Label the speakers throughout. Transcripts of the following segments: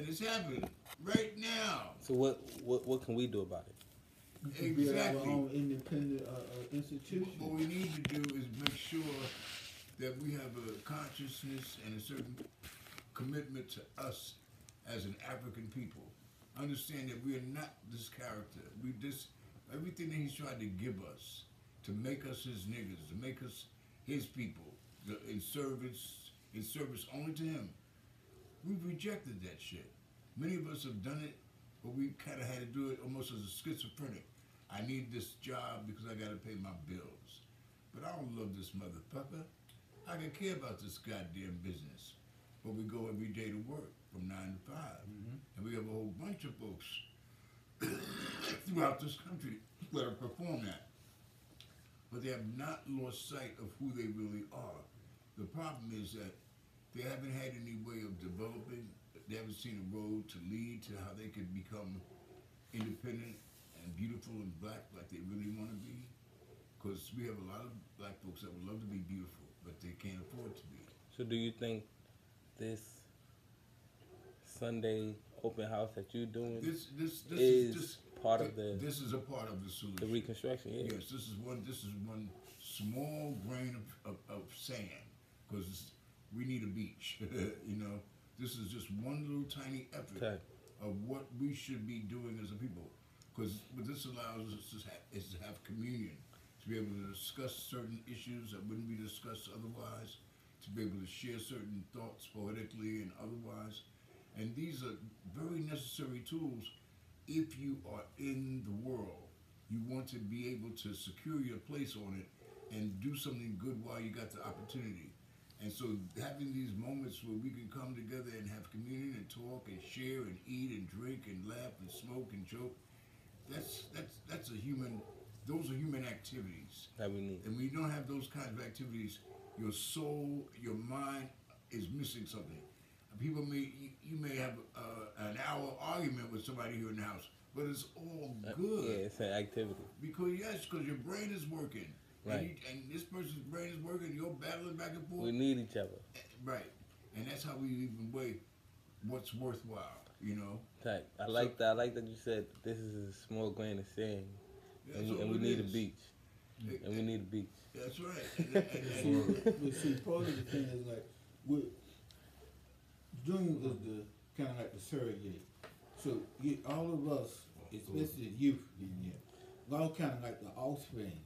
Speaker 1: and it's happening right now.
Speaker 2: So what what what can we do about it?
Speaker 3: We can build our
Speaker 1: Exactly.
Speaker 3: own independent uh, uh, institution.
Speaker 1: What we need to do is make sure that we have a consciousness and a certain commitment to us as an African people. Understand that we are not this character. We this everything that he's tried to give us to make us his niggas, to make us his people, the, in service in service only to him. We've rejected that shit. Many of us have done it, but we kind of had to do it almost as a schizophrenic. I need this job because I got to pay my bills. But I don't love this motherfucker. I can care about this goddamn business. But we go every day to work from 9 to 5. Mm-hmm. And we have a whole bunch of folks throughout this country that are perform that. But they have not lost sight of who they really are. The problem is that they haven't had any way of developing, haven't seen a road to lead to how they could become independent and beautiful and black like they really want to be. Because we have a lot of black folks that would love to be beautiful, but they can't afford to be.
Speaker 2: So do you think this Sunday open house that you're doing
Speaker 1: This, this, this
Speaker 2: is
Speaker 1: is
Speaker 2: part of the
Speaker 1: This is a part of the solution.
Speaker 2: the reconstruction? Yeah.
Speaker 1: Yes, this is one. This is one small grain of, of, of sand because we need a beach. you know, this is just one little tiny effort
Speaker 2: Okay.
Speaker 1: of what we should be doing as a people. Because what this allows us to have, is to have communion, to be able to discuss certain issues that wouldn't be discussed otherwise, to be able to share certain thoughts poetically and otherwise. And these are very necessary tools if you are in the world. You want to be able to secure your place on it and do something good while you got the opportunity. And so having these moments where we can come together and have communion and talk and share and eat and drink and laugh and smoke and joke, that's that's that's a human those are human activities.
Speaker 2: That we need.
Speaker 1: And when you don't have those kinds of activities, your soul, your mind is missing something. People may you, may have uh, an hour argument with somebody here in the house, but it's all
Speaker 2: Uh,
Speaker 1: good
Speaker 2: Yeah, it's an activity.
Speaker 1: because yes, because your brain is working,
Speaker 2: Right.
Speaker 1: And, you, and this person's brain is working. You're battling back and forth,
Speaker 2: We need each other.
Speaker 1: Eh, right? And that's how we even weigh what's worthwhile. You know,
Speaker 2: Type. I like that. I like that you said this is a small grain of sand, and, we- and we
Speaker 1: it
Speaker 2: need a beach,
Speaker 1: It-
Speaker 2: and we need a beach.
Speaker 1: That's right. And- and-
Speaker 3: But
Speaker 1: and-
Speaker 3: see, but see, part of the thing is like, with, June is the, kinda like the surrogate. So, you, all of us, especially the youth in here, we're all kinda like the offspring.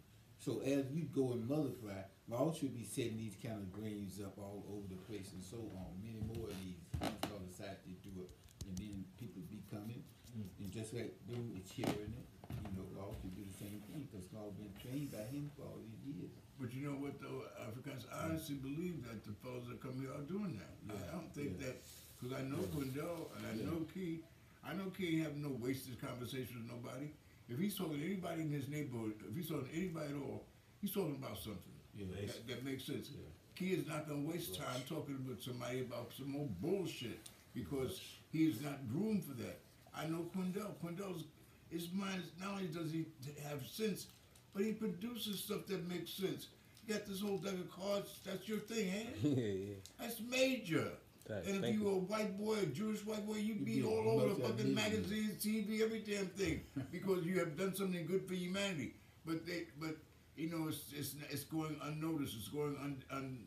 Speaker 3: So as you go and multiply, all should be setting these kind of grains up all over the place and so on. Many more of these, y'all decide to do it, and then people be coming, mm. and just like June is sharing it, you know, all should do the same thing, cause all been trained by him for all these years.
Speaker 1: But you know what though, Africans, I honestly believe that the fellows that come here are doing that. I don't think
Speaker 3: yeah.
Speaker 1: that, because I know Quindell and I
Speaker 3: Yeah.
Speaker 1: know Key, I know Key having no wasted conversation with nobody. If he's talking to anybody in his neighborhood, if he's talking to anybody at all, he's talking about something.
Speaker 3: Yeah.
Speaker 1: That, that makes sense.
Speaker 3: Yeah.
Speaker 1: Key is not gonna waste time talking with somebody about some more bullshit because he is not groomed for that. I know Quindell. Quindell's his mind is not only does he have sense, but he produces stuff that makes sense. You got this whole deck of cards. That's your thing, eh?
Speaker 2: yeah, yeah.
Speaker 1: That's major.
Speaker 2: Thank-
Speaker 1: and if
Speaker 2: thank
Speaker 1: you were a white boy, a Jewish white boy, you'd be all over the fucking magazines, TV, every damn thing, because you have done something good for humanity. But they, but you know, it's it's it's going unnoticed. It's going un, un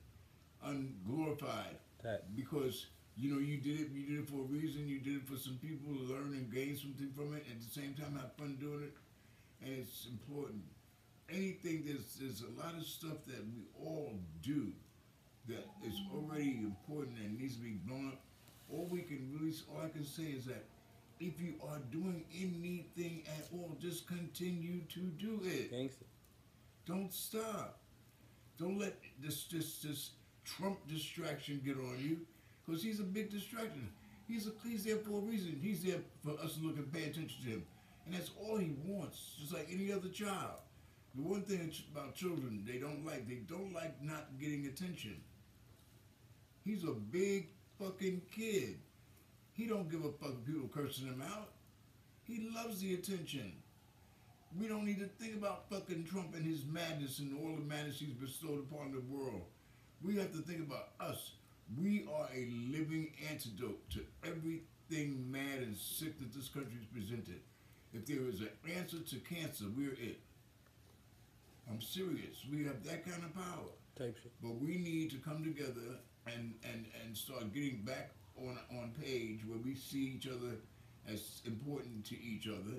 Speaker 1: unglorified
Speaker 2: Type.
Speaker 1: because you know you did it. You did it for a reason. You did it for some people to learn and gain something from it. At the same time, have fun doing it, and it's important. Anything there's there's a lot of stuff that we all do that is already important needs to be blown up. All we can really, all I can say is that if you are doing anything at all, just continue to do it.
Speaker 2: Gangster.
Speaker 1: Don't stop. Don't let this this this Trump distraction get on you, because he's a big distraction. He's a, he's there for a reason. He's there for us to look and pay attention to him, and that's all he wants. Just like any other child. The one thing about children they don't like, they don't like not getting attention. He's a big fucking kid. He don't give a fuck if people cursing him out. He loves the attention. We don't need to think about fucking Trump and his madness and all the madness he's bestowed upon the world. We have to think about us. We are a living antidote to everything mad and sick that this country is presented. If there is an answer to cancer, we're it. I'm serious. We have that kind of power.
Speaker 2: Type shit.
Speaker 1: But we need to come together start getting back on on page where we see each other as important to each other,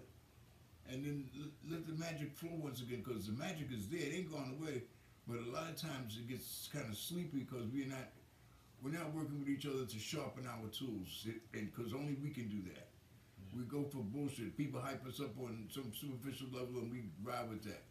Speaker 1: and then l- let the magic flow once again. Because the magic is there; it ain't gone away. But a lot of times it gets kind of sleepy because we're not we're not working with each other to sharpen our tools, It- and because only we can do that. We go for bullshit. People hype us up on some superficial level, and we ride with that.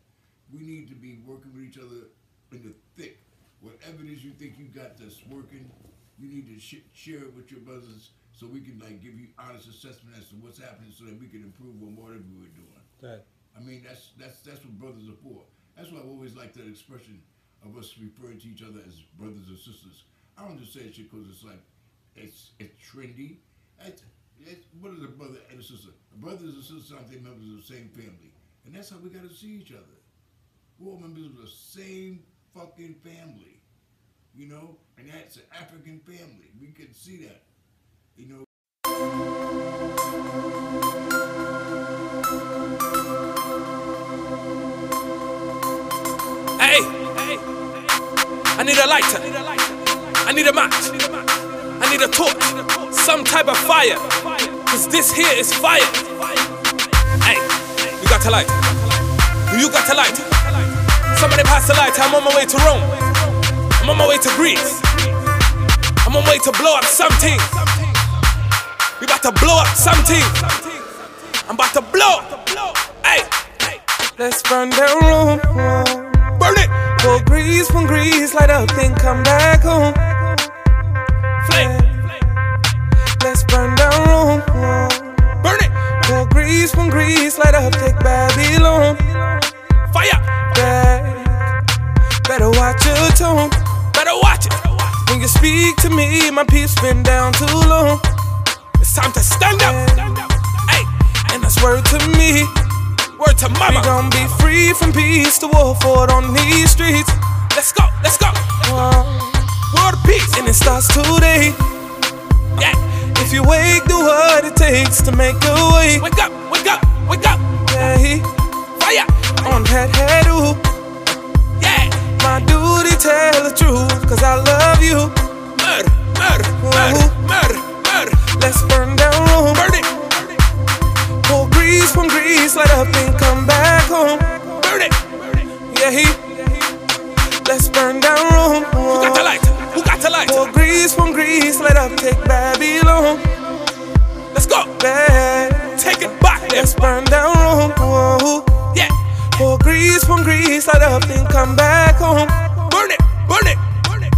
Speaker 1: We need to be working with each other in the thick. Whatever it is you think you got that's working, you need to sh- share it with your brothers so we can like give you honest assessment as to what's happening, so that we can improve on whatever we're doing.
Speaker 2: Right.
Speaker 1: I mean, that's that's that's what brothers are for. That's why I always like that expression of us referring to each other as brothers or sisters. I don't just say it shit because it's like it's it's trendy. It's, it's, what is a brother and a sister? A brother is a sister. Sometimes they members of the same family, and that's how we got to see each other. We're all members of the same fucking family, you know, and that's an African family. We can see that, you know.
Speaker 4: Hey, hey, I need a lighter. I need a match. I need a torch. Some type of fire. Cause this here is fire. Hey, you got a light. Do you got a light? Somebody pass the light. I'm on my way to Rome. I'm on my way to Greece. I'm on my way to blow up something. We about to blow up something. I'm about to blow. Hey, hey. Let's burn down Rome. Burn it. Pour grease from Greece, light up, then come back home. Flame. Let's burn down Rome. Burn it. Pour grease from Greece, light up, take Babylon. Fire. Back. Better watch your tone. Better watch it. When you speak to me, my peace been down too long. It's time to stand up. Hey, and that's word to me. Word to mama. We gon' be free from peace to war for on these streets. Let's go, let's go. Uh-huh. World of peace, and it starts today. Yeah. If you wake, do what it takes to make a way. Wake up, wake up, wake up. Yeah. Fire on that head, ooh. My duty tell the truth, cause I love you. Murder, murder, murder, murder, murder. Let's burn down Rome. Burn it. Pour grease from Greece, light up and come back home. Burn it. Yeah, he. Let's burn down Rome. Who got the light? Who got the light? Pour grease from Greece, light up, take Babylon. Let's go. Back. Take it back. Let's burn down Rome. Pour grease from Greece, light up, then come back home. Burn it. Burn it. Burn it.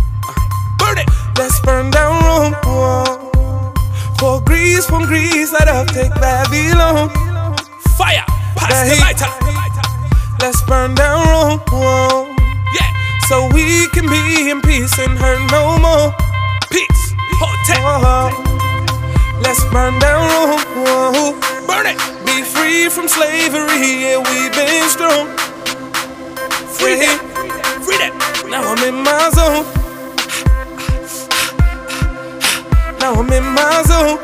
Speaker 4: Burn it. Let's burn down Rome. Whoa. Pour grease from Greece, light up, take Babylon. Fire, pass the lighter. Let's burn down Rome. Whoa. Yeah, so we can be in peace and hurt no more. Peace, hotel. Whoa. Let's burn down Rome. Whoa. Burn it. Be free from slavery. Yeah, we've been strong. Free them. Free them. Now I'm in my zone. Now I'm in my zone.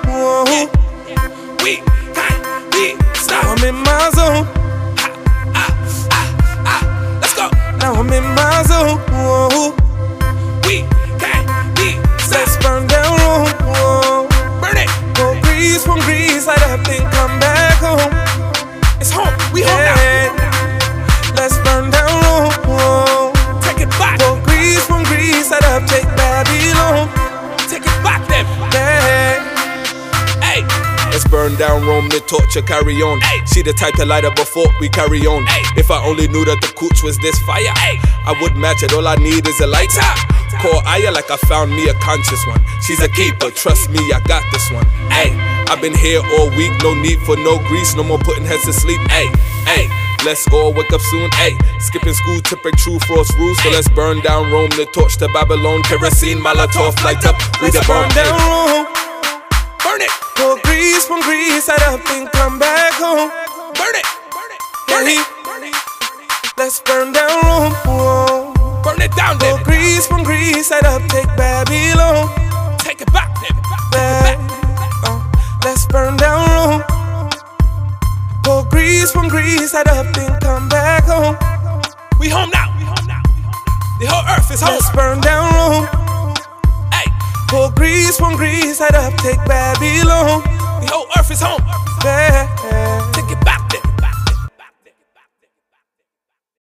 Speaker 4: Burn down Rome,
Speaker 5: the torture carry on.
Speaker 4: Ay.
Speaker 5: See the type of lighter before we carry on.
Speaker 4: Ay.
Speaker 5: If I only knew that the cooch was this fire,
Speaker 4: Ay.
Speaker 5: I would match it. All I need is a lighter. Call Aya like I found me a conscious one. She's a keeper, trust me, I got this one. Ay, I've been here all week, no need for no grease, no more putting heads to sleep. Ay, ay, let's all wake up soon. Ay, skipping school to break true frost rules. So let's burn down Rome, the torch to Babylon, kerosene, Molotov, light up, we the
Speaker 4: burn down Rome.
Speaker 3: Light up and come back home.
Speaker 4: Burn it. Burn it. Burn it.
Speaker 3: Let's burn down Rome. Whoa.
Speaker 4: Burn it down,
Speaker 3: Pour
Speaker 4: then.
Speaker 3: grease from Greece, light up, take Babylon.
Speaker 4: Take it back. Uh, let's burn down Rome. Pour grease from Greece, head up and come back home. We home now. The whole earth is home. Let's burn down Rome. Hey, pour grease from Greece, head up, take Babylon. The whole earth is home. Yeah. Take it back.